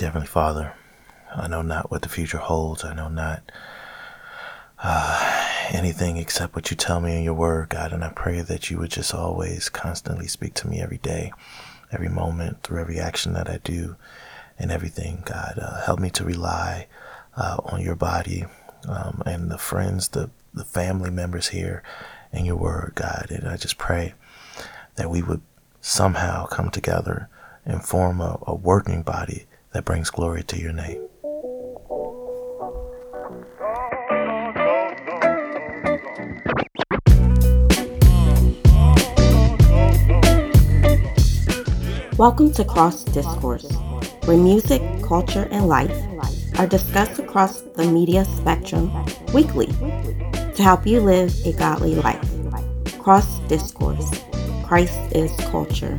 Heavenly Father, I know not what the future holds. I know not uh, anything except what you tell me in your word, God. And I pray that you would just always constantly speak to me every day, every moment, through every action that I do and everything, God. Uh, help me to rely uh, on your body um, and the friends, the, the family members here in your word, God. And I just pray that we would somehow come together and form a, a working body that brings glory to your name. Welcome to Cross Discourse, where music, culture, and life are discussed across the media spectrum weekly to help you live a godly life. Cross Discourse Christ is Culture.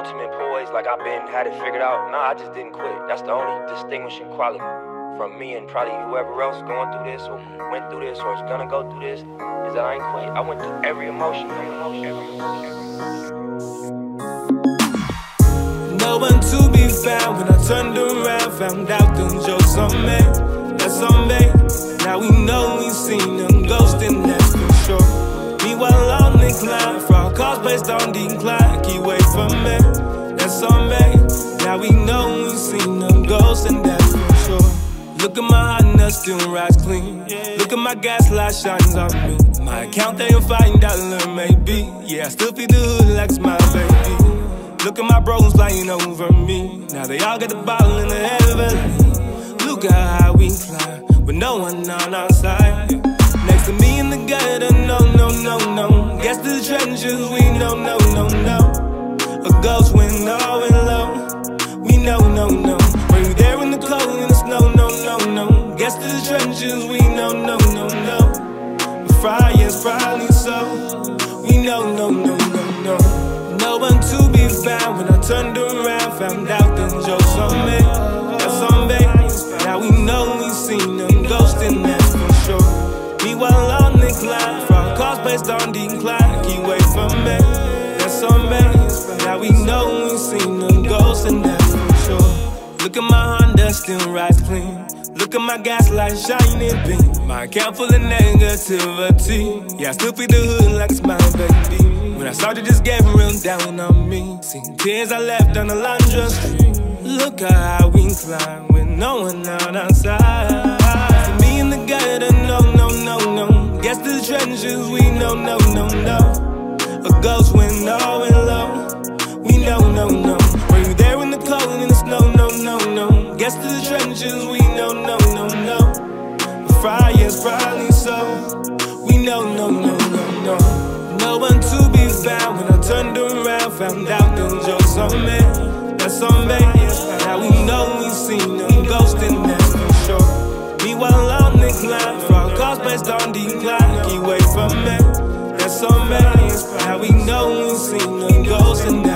Ultimate poise like I've been had it figured out. Nah, I just didn't quit. That's the only distinguishing quality from me and probably whoever else going through this or went through this or is gonna go through this is that I ain't quit. I went through every emotion, every emotion, every emotion. No one to be found when I turned around, found out them jokes on me. That's on me. Now we know we seen them ghosting, that's for sure. Meanwhile, on the climb, for cause based on decline, keep away from me. That's on me. Now we know we seen them ghosting, that's for sure. Look at my heart, Honda, still rise clean. Look at my gas light shines on me. My account, they a five dollar maybe. Yeah, I still feed the hood like my baby. Look at my bros flying over me. Now they all got the bottle in the heaven. Look at how we fly with no one on our side. Next to me in the gutter, no, no, no, no. Guess the trenches, we know, no, no, no. A ghost went low and low. We know, no, no. Were you there in the cold in the snow? No, no, no. Guess the trenches, we know, no, no, no. The fire's probably so. We know, no, no, no, no. No one to be found when I turned around, found out them jokes on me. For cause based on decline, keep away from me. That's on me. Now we know we seen them ghosting, that's for sure. Look at my Honda, still rise clean. Look at my gas light shining beam. My account full of negativity. Yeah, I still feed the hood like it's my baby. When I started, just gave real down on me. Seen tears I left on the laundry street. Look at how we climb with no one out outside. For me in the gutter, no, no, no, no. Guess the trenches, we know, no, no, no. A ghost went low and low. We know, no, no. Were you there in the cold in the snow? No, no, no. Guess the trenches, we know, no, no, no. The fire's probably so. We know, no, no, no, no. No one to be found when I turned around, found out them jokes on me. That's on me. Now we know based on decline, keep away from me. That's on me. Now we know we've seen them ghosting, that's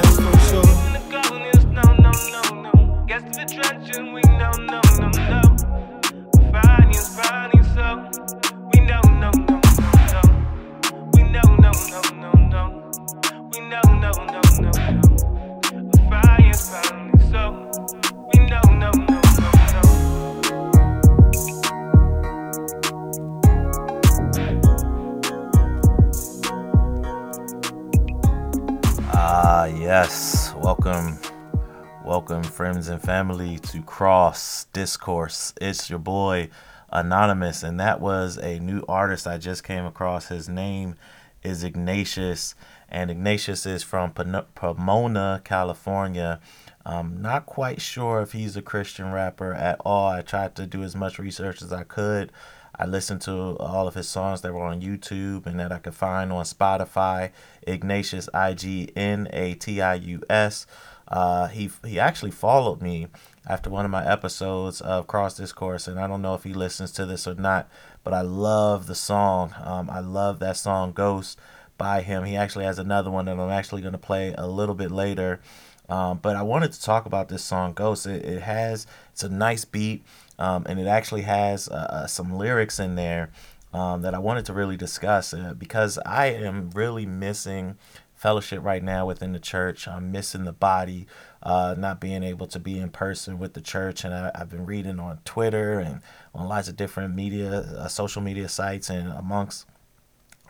friends and family, to Cross Discourse. It's your boy, Anonymous, and that was a new artist I just came across. His name is Ignatius, and Ignatius is from Pomona, California. I'm not quite sure if he's a Christian rapper at all. I tried to do as much research as I could. I listened to all of his songs that were on YouTube and that I could find on Spotify. Ignatius, I G N A T I U S. Uh, he he actually followed me after one of my episodes of Cross Discourse, and I don't know if he listens to this or not, but I love the song. Um, I love that song Ghost by him. He actually has another one that I'm actually going to play a little bit later. Um, but I wanted to talk about this song Ghost. It, it has it's a nice beat. um, and it actually has uh, uh, some lyrics in there um, that I wanted to really discuss uh, because I am really missing fellowship right now within the church. I'm missing the body, uh, not being able to be in person with the church. And I, have been reading on Twitter and on lots of different media, uh, social media sites, and amongst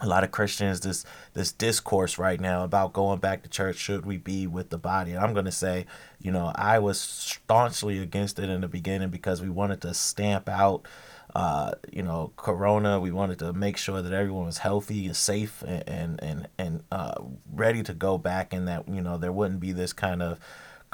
a lot of Christians this this discourse right now about going back to church should we be with the body and I'm going to say you know I was staunchly against it in the beginning because we wanted to stamp out uh, you know corona we wanted to make sure that everyone was healthy safe and and and, and uh, ready to go back and that you know there wouldn't be this kind of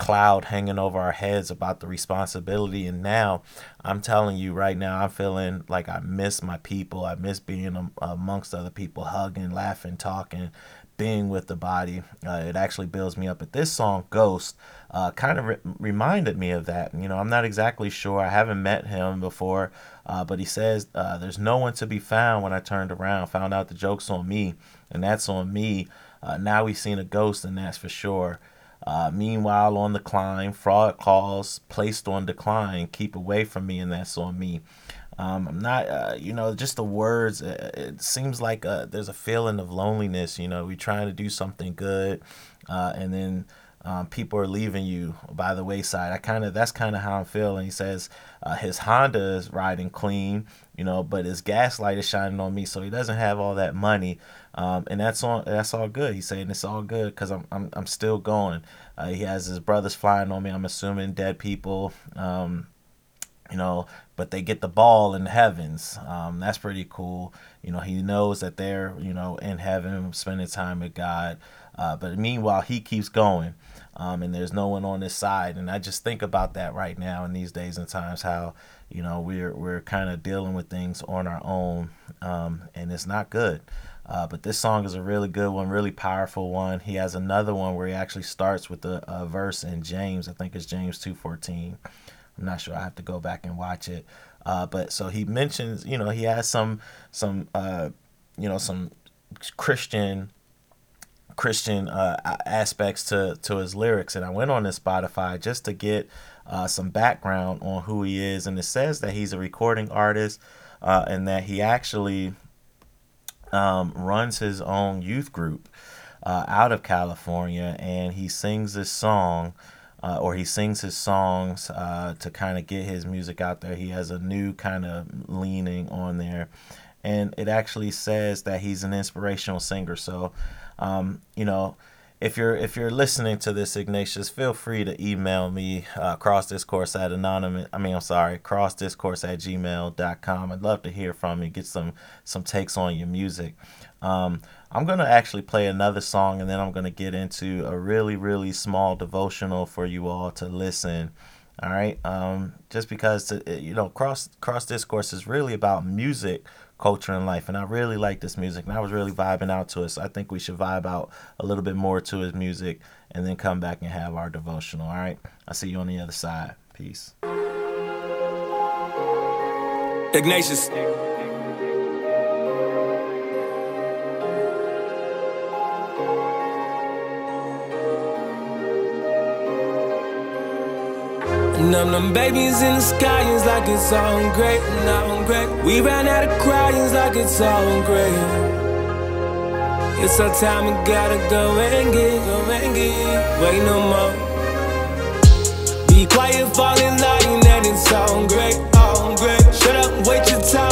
cloud hanging over our heads about the responsibility. And now I'm telling you right now, I'm feeling like I miss my people. I miss being amongst other people, hugging, laughing, talking, being with the body. Uh, it actually builds me up. But this song, Ghost, uh, kind of re- reminded me of that. You know, I'm not exactly sure. I haven't met him before, uh, but he says, uh, There's no one to be found when I turned around, found out the joke's on me, and that's on me. Uh, now we've seen a ghost, and that's for sure. Uh, meanwhile, on the climb, fraud calls placed on decline. Keep away from me, and that's on me. Um, I'm not, uh, you know, just the words. Uh, it seems like uh, there's a feeling of loneliness. You know, we're trying to do something good, uh, and then um, people are leaving you by the wayside. I kind of that's kind of how I'm feeling. He says uh, his Honda is riding clean, you know, but his gaslight is shining on me, so he doesn't have all that money. Um, and that's on that's all good. He's saying it's all good because I'm, I'm I'm still going. Uh, he has his brothers flying on me. I'm assuming dead people. Um, you know, but they get the ball in the heavens. Um, that's pretty cool. You know, he knows that they're you know in heaven, spending time with God. Uh, but meanwhile, he keeps going, um, and there's no one on his side. And I just think about that right now in these days and times, how you know we're we're kind of dealing with things on our own, um, and it's not good. Uh, but this song is a really good one, really powerful one. He has another one where he actually starts with a, a verse in James. I think it's James two fourteen. I'm not sure. I have to go back and watch it. Uh, but so he mentions, you know, he has some some uh, you know some Christian Christian uh, aspects to to his lyrics, and I went on to Spotify just to get uh, some background on who he is, and it says that he's a recording artist uh, and that he actually um, runs his own youth group uh, out of California, and he sings this song. Uh, or he sings his songs uh, to kind of get his music out there. He has a new kind of leaning on there, and it actually says that he's an inspirational singer. So, um, you know, if you're if you're listening to this ignatius feel free to email me uh, cross discourse at anonymous i mean i'm sorry cross discourse at gmail.com i'd love to hear from you get some some takes on your music um, i'm going to actually play another song and then i'm going to get into a really really small devotional for you all to listen all right um, just because to, you know cross cross discourse is really about music culture and life. And I really like this music, and I was really vibing out to it. So I think we should vibe out a little bit more to his music and then come back and have our devotional. All right. I'll see you on the other side. Peace. Ignatius. Numb them babies in the sky is like it's all great, all great. We ran out of crying it's like it's all great. It's our time, we gotta go and get, go and get. Wait no more. Be quiet, fall in line, and it's all great, all great. Shut up, wait your time,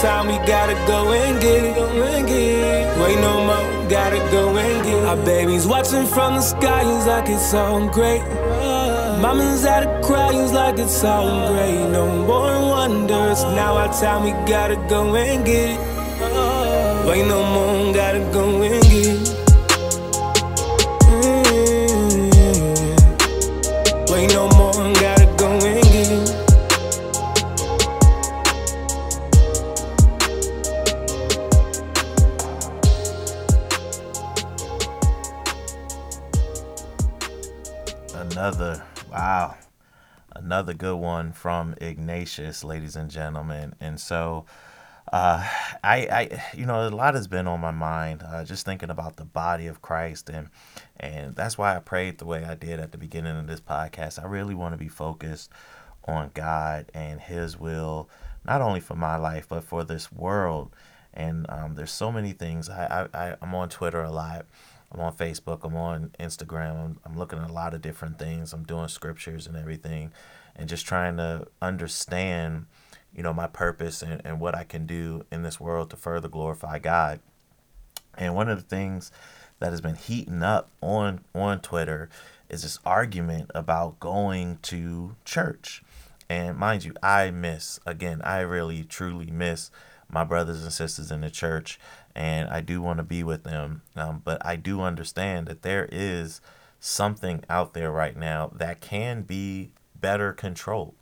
time, we gotta go and get it. Go and get it. Wait no more, gotta go and get it. Our baby's watching from the sky, he's like it's all great. Mama's out of cry, like it's all great. No more wonders. Now our time, we gotta go and get it. Wait no more, Another wow, another good one from Ignatius, ladies and gentlemen. And so, uh, I, I, you know, a lot has been on my mind, uh, just thinking about the body of Christ, and and that's why I prayed the way I did at the beginning of this podcast. I really want to be focused on God and His will, not only for my life but for this world. And um, there's so many things. I, I I'm on Twitter a lot. I'm on Facebook. I'm on Instagram. I'm, I'm looking at a lot of different things. I'm doing scriptures and everything, and just trying to understand you know, my purpose and, and what I can do in this world to further glorify God. And one of the things that has been heating up on on Twitter is this argument about going to church. And mind you, I miss again, I really truly miss my brothers and sisters in the church, and I do want to be with them. Um, but I do understand that there is something out there right now that can be better controlled.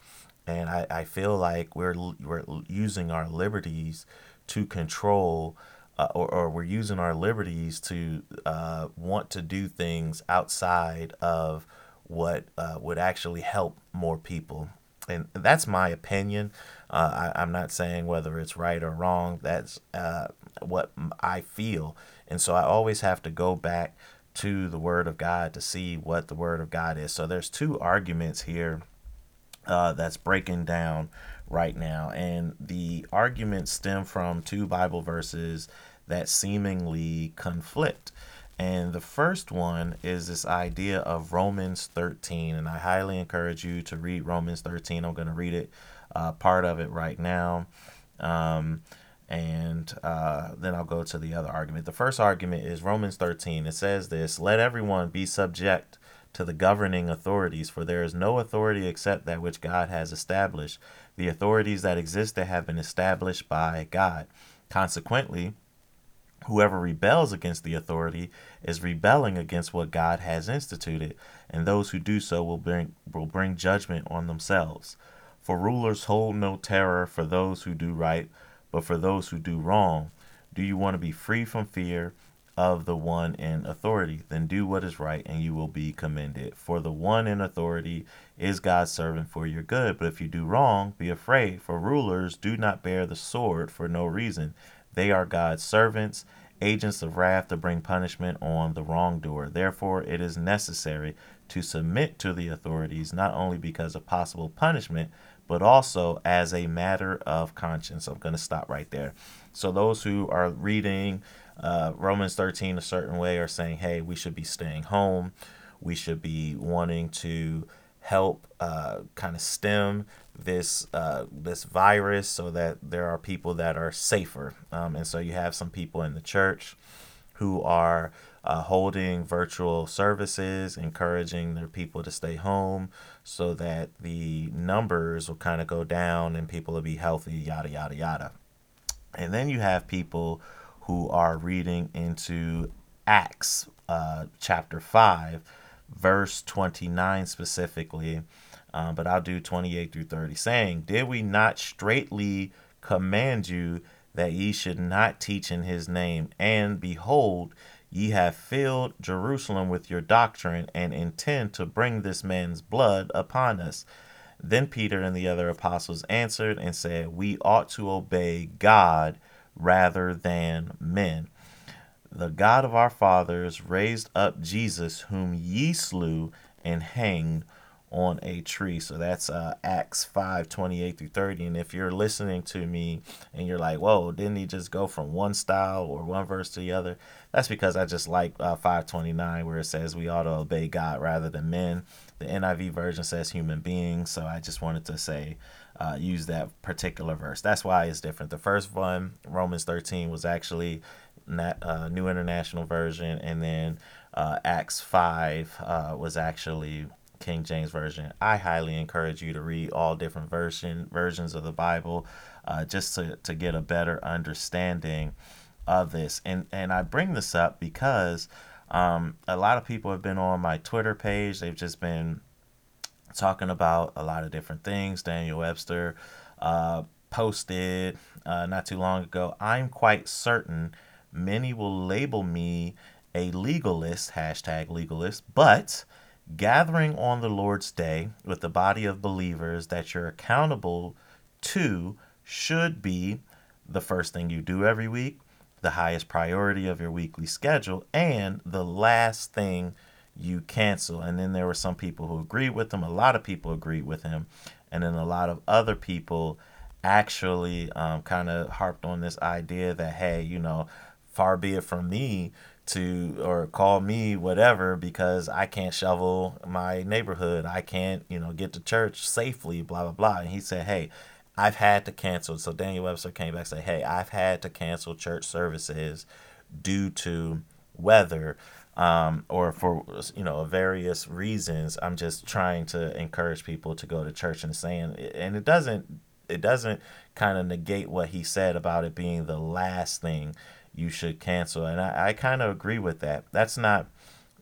And I, I feel like we're we're using our liberties to control uh, or, or we're using our liberties to uh, want to do things outside of what uh, would actually help more people. And that's my opinion. Uh, I, i'm not saying whether it's right or wrong. That's uh, what i feel and so i always have to go back to the word of god to see what the word of god is so there's two arguments here uh, that's breaking down right now. And the arguments stem from two Bible verses that seemingly conflict. And the first one is this idea of Romans 13. And I highly encourage you to read Romans 13. I'm going to read it, uh, part of it right now. Um, and uh, then I'll go to the other argument. The first argument is Romans 13. It says this Let everyone be subject to the governing authorities, for there is no authority except that which God has established. The authorities that exist that have been established by God. Consequently, whoever rebels against the authority is rebelling against what God has instituted, and those who do so will bring will bring judgment on themselves. For rulers hold no terror for those who do right, but for those who do wrong. Do you want to be free from fear? of the one in authority. Then do what is right, and you will be commended. For the one in authority is God's servant for your good. But if you do wrong, be afraid, for rulers do not bear the sword for no reason. They are God's servants, agents of wrath to bring punishment on the wrongdoer. Therefore, it is necessary to submit to the authorities, not only because of possible punishment, but also as a matter of conscience. I'm going to stop right there. So, those who are reading uh, Romans 13 a certain way are saying, hey, we should be staying home. We should be wanting to help uh, kind of stem this uh, this virus so that there are people that are safer. Um, and so you have some people in the church who are uh, holding virtual services, encouraging their people to stay home so that the numbers will kind of go down and people will be healthy, yada, yada, yada. And then you have people who are reading into Acts uh, chapter 5, verse 29 specifically, um, but I'll do 28 through 30, saying, Did we not straightly command you that ye should not teach in his name? And behold, ye have filled Jerusalem with your doctrine and intend to bring this man's blood upon us. Then Peter and the other apostles answered and said, We ought to obey God rather than men. The God of our fathers raised up Jesus, whom ye slew and hanged on a tree. So that's uh, Acts 5 28 through 30. And if you're listening to me and you're like, whoa, didn't he just go from one style or one verse to the other? That's because I just like uh, 529 where it says we ought to obey God rather than men. The NIV version says human beings. So I just wanted to say, uh, use that particular verse. That's why it's different. The first one, Romans 13, was actually that uh, New International Version. And then uh, Acts 5 uh, was actually King James Version. I highly encourage you to read all different version versions of the Bible, uh, just to, to get a better understanding of this. And and I bring this up because um, a lot of people have been on my Twitter page. They've just been talking about a lot of different things. Daniel Webster uh, posted uh, not too long ago. I'm quite certain many will label me a legalist, hashtag legalist, but gathering on the Lord's day with the body of believers that you're accountable to should be the first thing you do every week, the highest priority of your weekly schedule, and the last thing you cancel. And then there were some people who agreed with him. A lot of people agreed with him. And then a lot of other people actually um, kind of harped on this idea that, hey, you know, far be it from me to or call me whatever because I can't shovel my neighborhood. I can't, you know, get to church safely, blah blah blah. And he said, "Hey, I've had to cancel." So Daniel Webster came back and said, "Hey, I've had to cancel church services due to weather." Um, or for you know various reasons i'm just trying to encourage people to go to church and saying and it doesn't it doesn't kind of negate what he said about it being the last thing you should cancel. And I, I kind of agree with that. That's not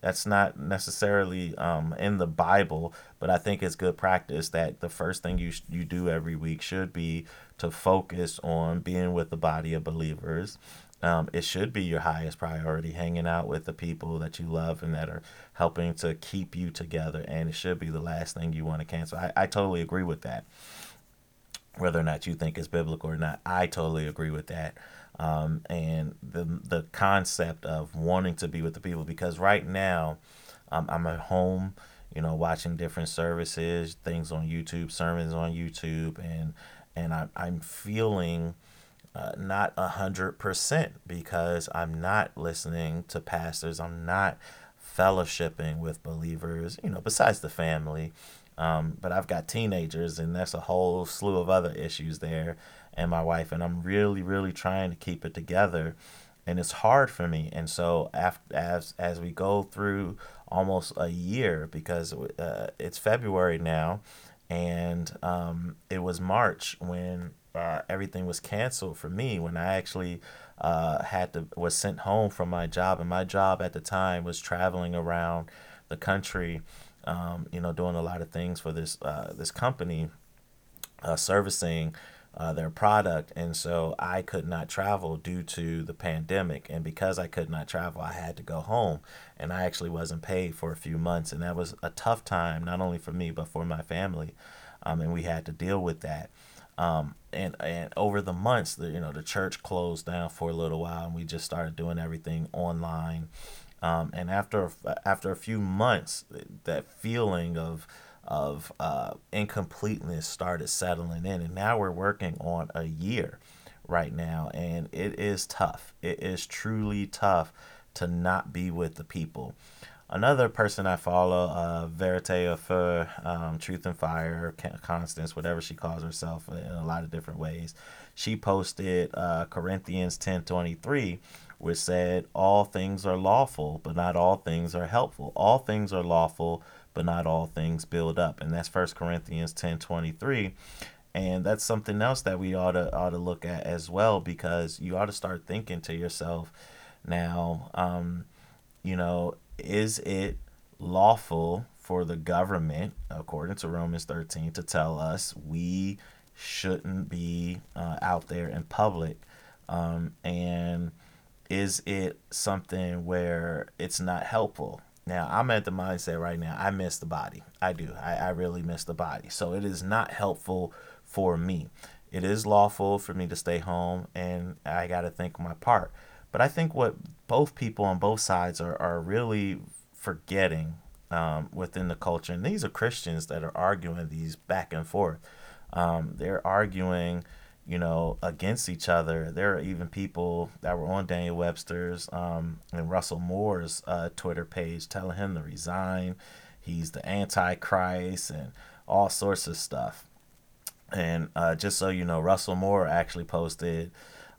that's not necessarily um, in the Bible, but I think it's good practice that the first thing you you do every week should be to focus on being with the body of believers. Um, it should be your highest priority, hanging out with the people that you love and that are helping to keep you together. And it should be the last thing you want to cancel. I, I totally agree with that. Whether or not you think it's biblical or not, I totally agree with that um, and the the concept of wanting to be with the people because right now um, I'm at home you know watching different services things on YouTube sermons on YouTube and and I, I'm feeling uh, not a hundred percent because I'm not listening to pastors. I'm not fellowshipping with believers you know besides the family. Um, but I've got teenagers and that's a whole slew of other issues there and my wife, and I'm really, really trying to keep it together. And it's hard for me. And so after, as as we go through almost a year, because uh, it's February now, and um, it was March when uh, everything was canceled for me. When I actually uh, had to was sent home from my job, and my job at the time was traveling around the country, um, you know, doing a lot of things for this uh, this company, uh, servicing uh, their product. And so I could not travel due to the pandemic. And because I could not travel, I had to go home. And I actually wasn't paid for a few months. And that was a tough time, not only for me, but for my family. Um, and we had to deal with that. Um, and and over the months, the, you know, the church closed down for a little while, and we just started doing everything online. Um, and after after a few months, that feeling of of uh, incompleteness started settling in. And now we're working on a year right now. And it is tough. It is truly tough to not be with the people. Another person I follow, uh, Verite for um, Truth and Fire, Constance, whatever she calls herself in a lot of different ways, she posted uh, Corinthians 10.23, which said, all things are lawful, but not all things are helpful. All things are lawful, but not all things build up. And that's First Corinthians 10 23. And that's something else that we ought to ought to look at as well, because you ought to start thinking to yourself, now, um, you know, is it lawful for the government, according to Romans 13, to tell us we shouldn't be uh, out there in public? Um, and is it something where it's not helpful? Now, I'm at the mindset right now, I miss the body. I do. I, I really miss the body. So it is not helpful for me. It is lawful for me to stay home, and I got to think my part. But I think what both people on both sides are, are really forgetting um, within the culture. And these are Christians that are arguing these back and forth. Um, they're arguing, you know, against each other. There are even people that were on Daniel Webster's um, and Russell Moore's uh, Twitter page telling him to resign. He's the Antichrist and all sorts of stuff. And uh, just so you know, Russell Moore actually posted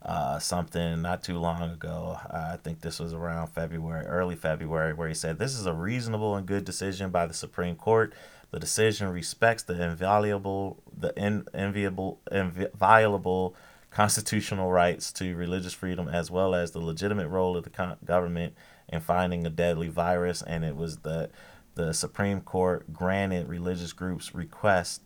uh, something not too long ago. I think this was around February, early February, where he said, This is a reasonable and good decision by the Supreme Court. The decision respects the invaluable, the in, enviable, inviolable constitutional rights to religious freedom as well as the legitimate role of the con- government in finding a deadly virus. And it was the the Supreme Court granted religious groups request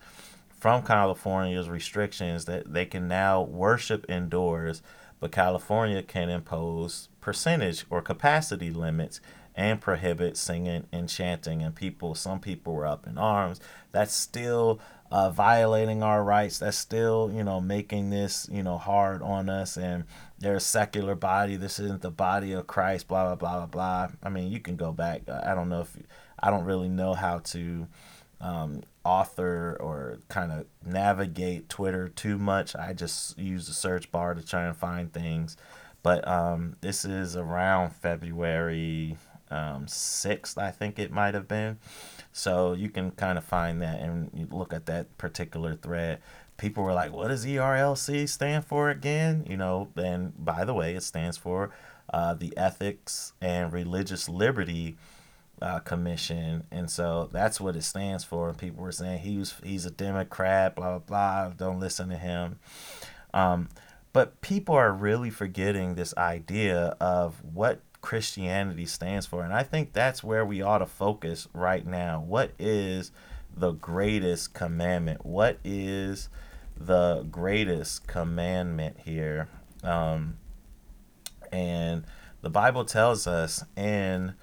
from California's restrictions that they can now worship indoors, but California can impose percentage or capacity limits and prohibit singing and chanting. And people, some people were up in arms. That's still uh, violating our rights. That's still, you know, making this, you know, hard on us. And they're a secular body. This isn't the body of Christ. Blah blah blah blah blah. I mean, you can go back. I don't know if I don't really know how to um, author or kind of navigate Twitter too much. I just use the search bar to try and find things. But um, this is around February um, 6th, I think it might have been. So you can kind of find that and look at that particular thread. People were like, what does ERLC stand for again? You know, and by the way, it stands for uh, the Ethics and Religious Liberty uh, commission, and so that's what it stands for. And people were saying he was he's a Democrat, blah blah blah. Don't listen to him. Um, but people are really forgetting this idea of what Christianity stands for, and I think that's where we ought to focus right now. What is the greatest commandment? What is the greatest commandment here? Um, and the Bible tells us in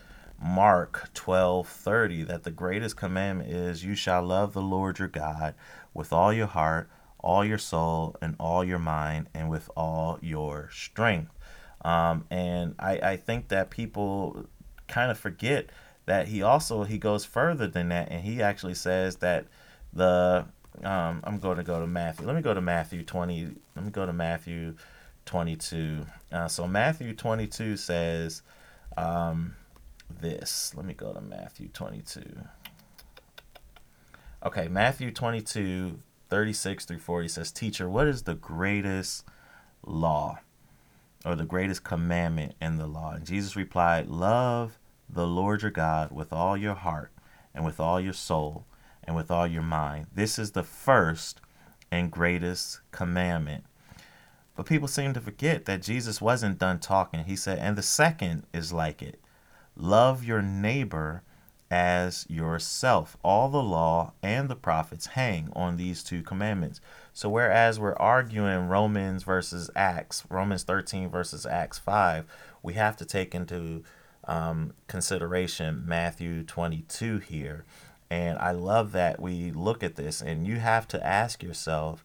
Mark 12:30 that the greatest commandment is you shall love the Lord your God with all your heart, all your soul, and all your mind, and with all your strength. Um, and I, I think that people kind of forget that he also he goes further than that, and he actually says that the um, I'm going to go to Matthew. Let me go to Matthew 20. Let me go to Matthew 22. Uh, so Matthew 22 says. Um, this. Let me go to Matthew 22. Okay, Matthew 22, 36 through 40 says, Teacher, what is the greatest law or the greatest commandment in the law? And Jesus replied, Love the Lord your God with all your heart and with all your soul and with all your mind. This is the first and greatest commandment. But people seem to forget that Jesus wasn't done talking. He said, And the second is like it Love your neighbor as yourself. All the law and the prophets hang on these two commandments. So, whereas we're arguing Romans versus Acts, Romans 13 versus Acts 5, we have to take into um, consideration Matthew 22 here. And I love that we look at this, and you have to ask yourself,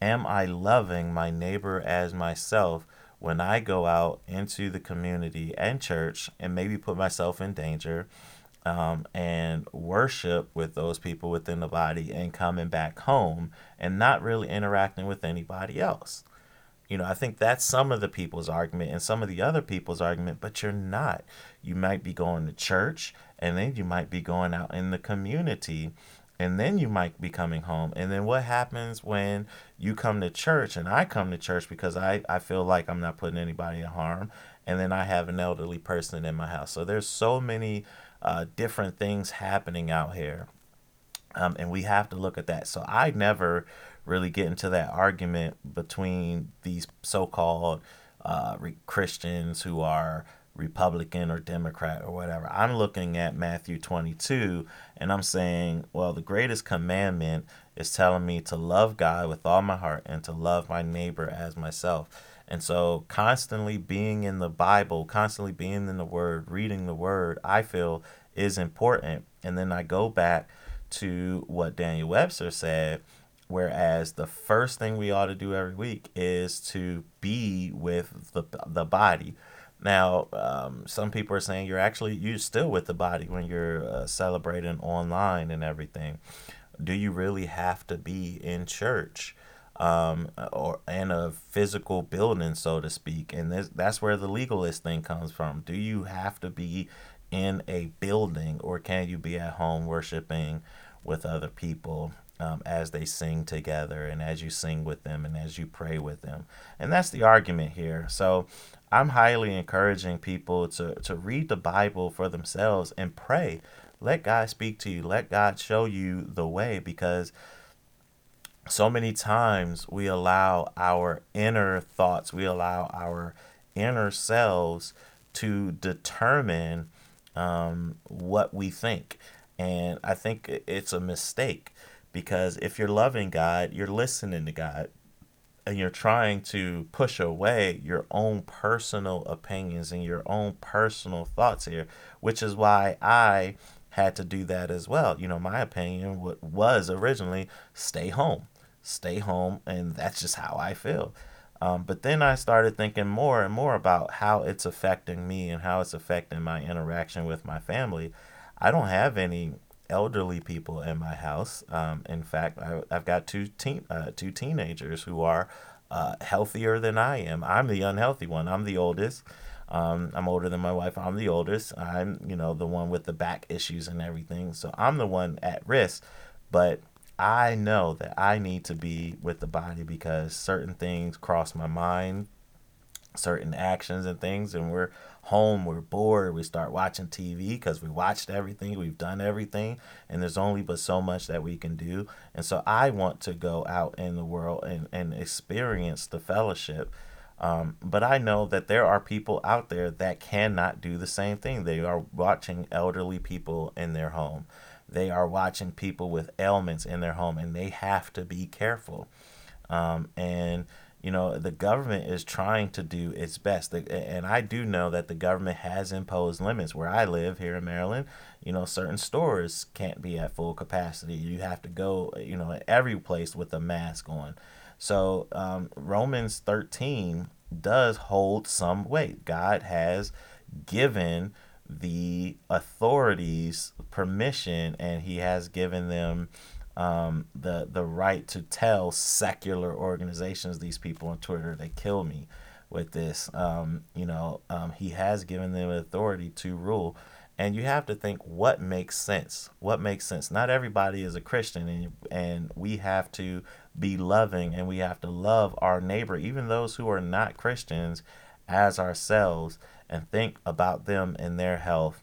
Am I loving my neighbor as myself? when I go out into the community and church and maybe put myself in danger um, and worship with those people within the body and coming back home and not really interacting with anybody else. You know, I think that's some of the people's argument and some of the other people's argument, but you're not. You might be going to church and then you might be going out in the community and then you might be coming home. And then what happens when you come to church and I come to church because I, I feel like I'm not putting anybody in harm, and then I have an elderly person in my house. So there's so many uh, different things happening out here. Um, and we have to look at that. So I never really get into that argument between these so called uh, Christians who are Republican or Democrat or whatever. I'm looking at Matthew 22 and I'm saying, well, the greatest commandment is telling me to love God with all my heart and to love my neighbor as myself. And so, constantly being in the Bible, constantly being in the Word, reading the Word, I feel is important. And then I go back to what Daniel Webster said, whereas the first thing we ought to do every week is to be with the, the body Now, um, some people are saying you're actually you still with the body when you're uh, celebrating online and everything. Do you really have to be in church? Um, or in a physical building, so to speak, and this, that's where the legalist thing comes from. Do you have to be in a building, or can you be at home worshiping with other people um, as they sing together, and as you sing with them, and as you pray with them? And that's the argument here. So I'm highly encouraging people to, to read the Bible for themselves and pray. Let God speak to you. Let God show you the way because so many times we allow our inner thoughts, we allow our inner selves to determine um, what we think. And I think it's a mistake because if you're loving God, you're listening to God and you're trying to push away your own personal opinions and your own personal thoughts here, which is why I had to do that as well. You know, my opinion what was originally stay home, stay home, and that's just how I feel. Um, but then I started thinking more and more about how it's affecting me and how it's affecting my interaction with my family. I don't have any elderly people in my house. Um, in fact, I, have got two teen, uh, two teenagers who are uh, healthier than I am. I'm the unhealthy one. I'm the oldest. Um, I'm older than my wife. I'm the oldest. I'm, you know, the one with the back issues and everything. So I'm the one at risk. But I know that I need to be with the body because certain things cross my mind, certain actions and things, and we're home, we're bored, we start watching TV because we watched everything, we've done everything, and there's only but so much that we can do. And so I want to go out in the world and, and experience the fellowship. Um, but I know that there are people out there that cannot do the same thing. They are watching elderly people in their home. They are watching people with ailments in their home, and they have to be careful. Um, and you know the government is trying to do its best and i do know that the government has imposed limits where i live here in maryland you know certain stores can't be at full capacity you have to go you know every place with a mask on so um, romans 13 does hold some weight god has given the authorities permission and he has given them um, the the right to tell secular organizations, these people on Twitter, they kill me with this. Um, you know, um, he has given them authority to rule, and you have to think what makes sense. What makes sense? Not everybody is a Christian, and and we have to be loving, and we have to love our neighbor, even those who are not Christians, as ourselves, and think about them and their health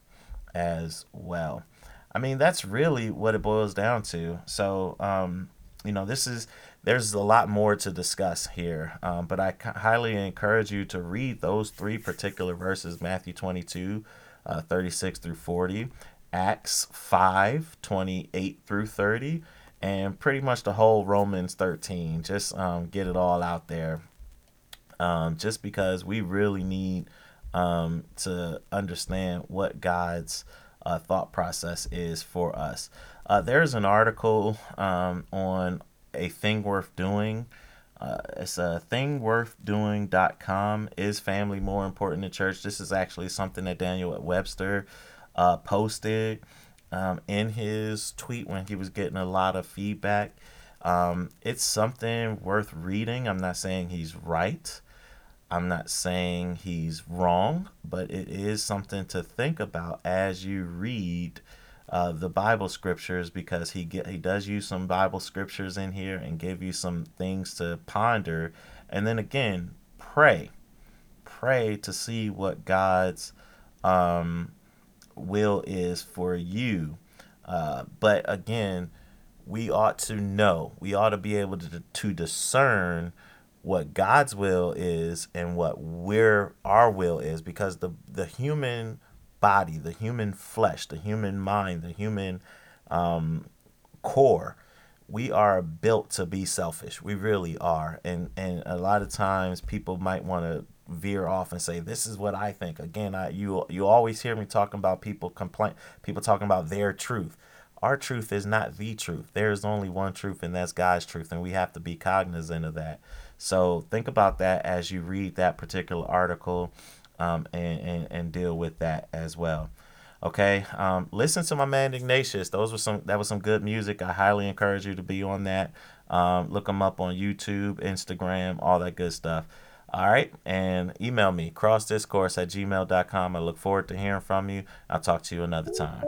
as well. I mean, that's really what it boils down to. So, um, you know, this is there's a lot more to discuss here, um, but I highly encourage you to read those three particular verses: Matthew 22, uh, 36 through 40, Acts 5, 28 through 30, and pretty much the whole Romans 13. Just um, get it all out there. Um, just because we really need um, to understand what God's uh, thought process is for us. Uh, there's an article um, on a thing worth doing. Uh, it's a thingworthdoing.com. Is family more important than church? This is actually something that Daniel Webster uh, posted um, in his tweet when he was getting a lot of feedback. Um, it's something worth reading. I'm not saying he's right. I'm not saying he's wrong, but it is something to think about as you read uh, the Bible scriptures because he get he does use some Bible scriptures in here and give you some things to ponder, and then again pray, pray to see what God's um, will is for you. Uh, but again, we ought to know, we ought to be able to to discern what God's will is and what we're our will is because the the human body, the human flesh, the human mind, the human um, core, we are built to be selfish. We really are, and and a lot of times people might want to veer off and say this is what I think. Again, I, you you always hear me talking about people complain people talking about their truth. Our truth is not the truth. There is only one truth, and that's God's truth, and we have to be cognizant of that. So think about that as you read that particular article, um, and, and and deal with that as well. Okay, um, listen to my man Ignatius. Those were some that was some good music. I highly encourage you to be on that. Um, look them up on YouTube, Instagram, all that good stuff. All right. And email me, crossdiscourse at gmail.com. I look forward to hearing from you. I'll talk to you another time.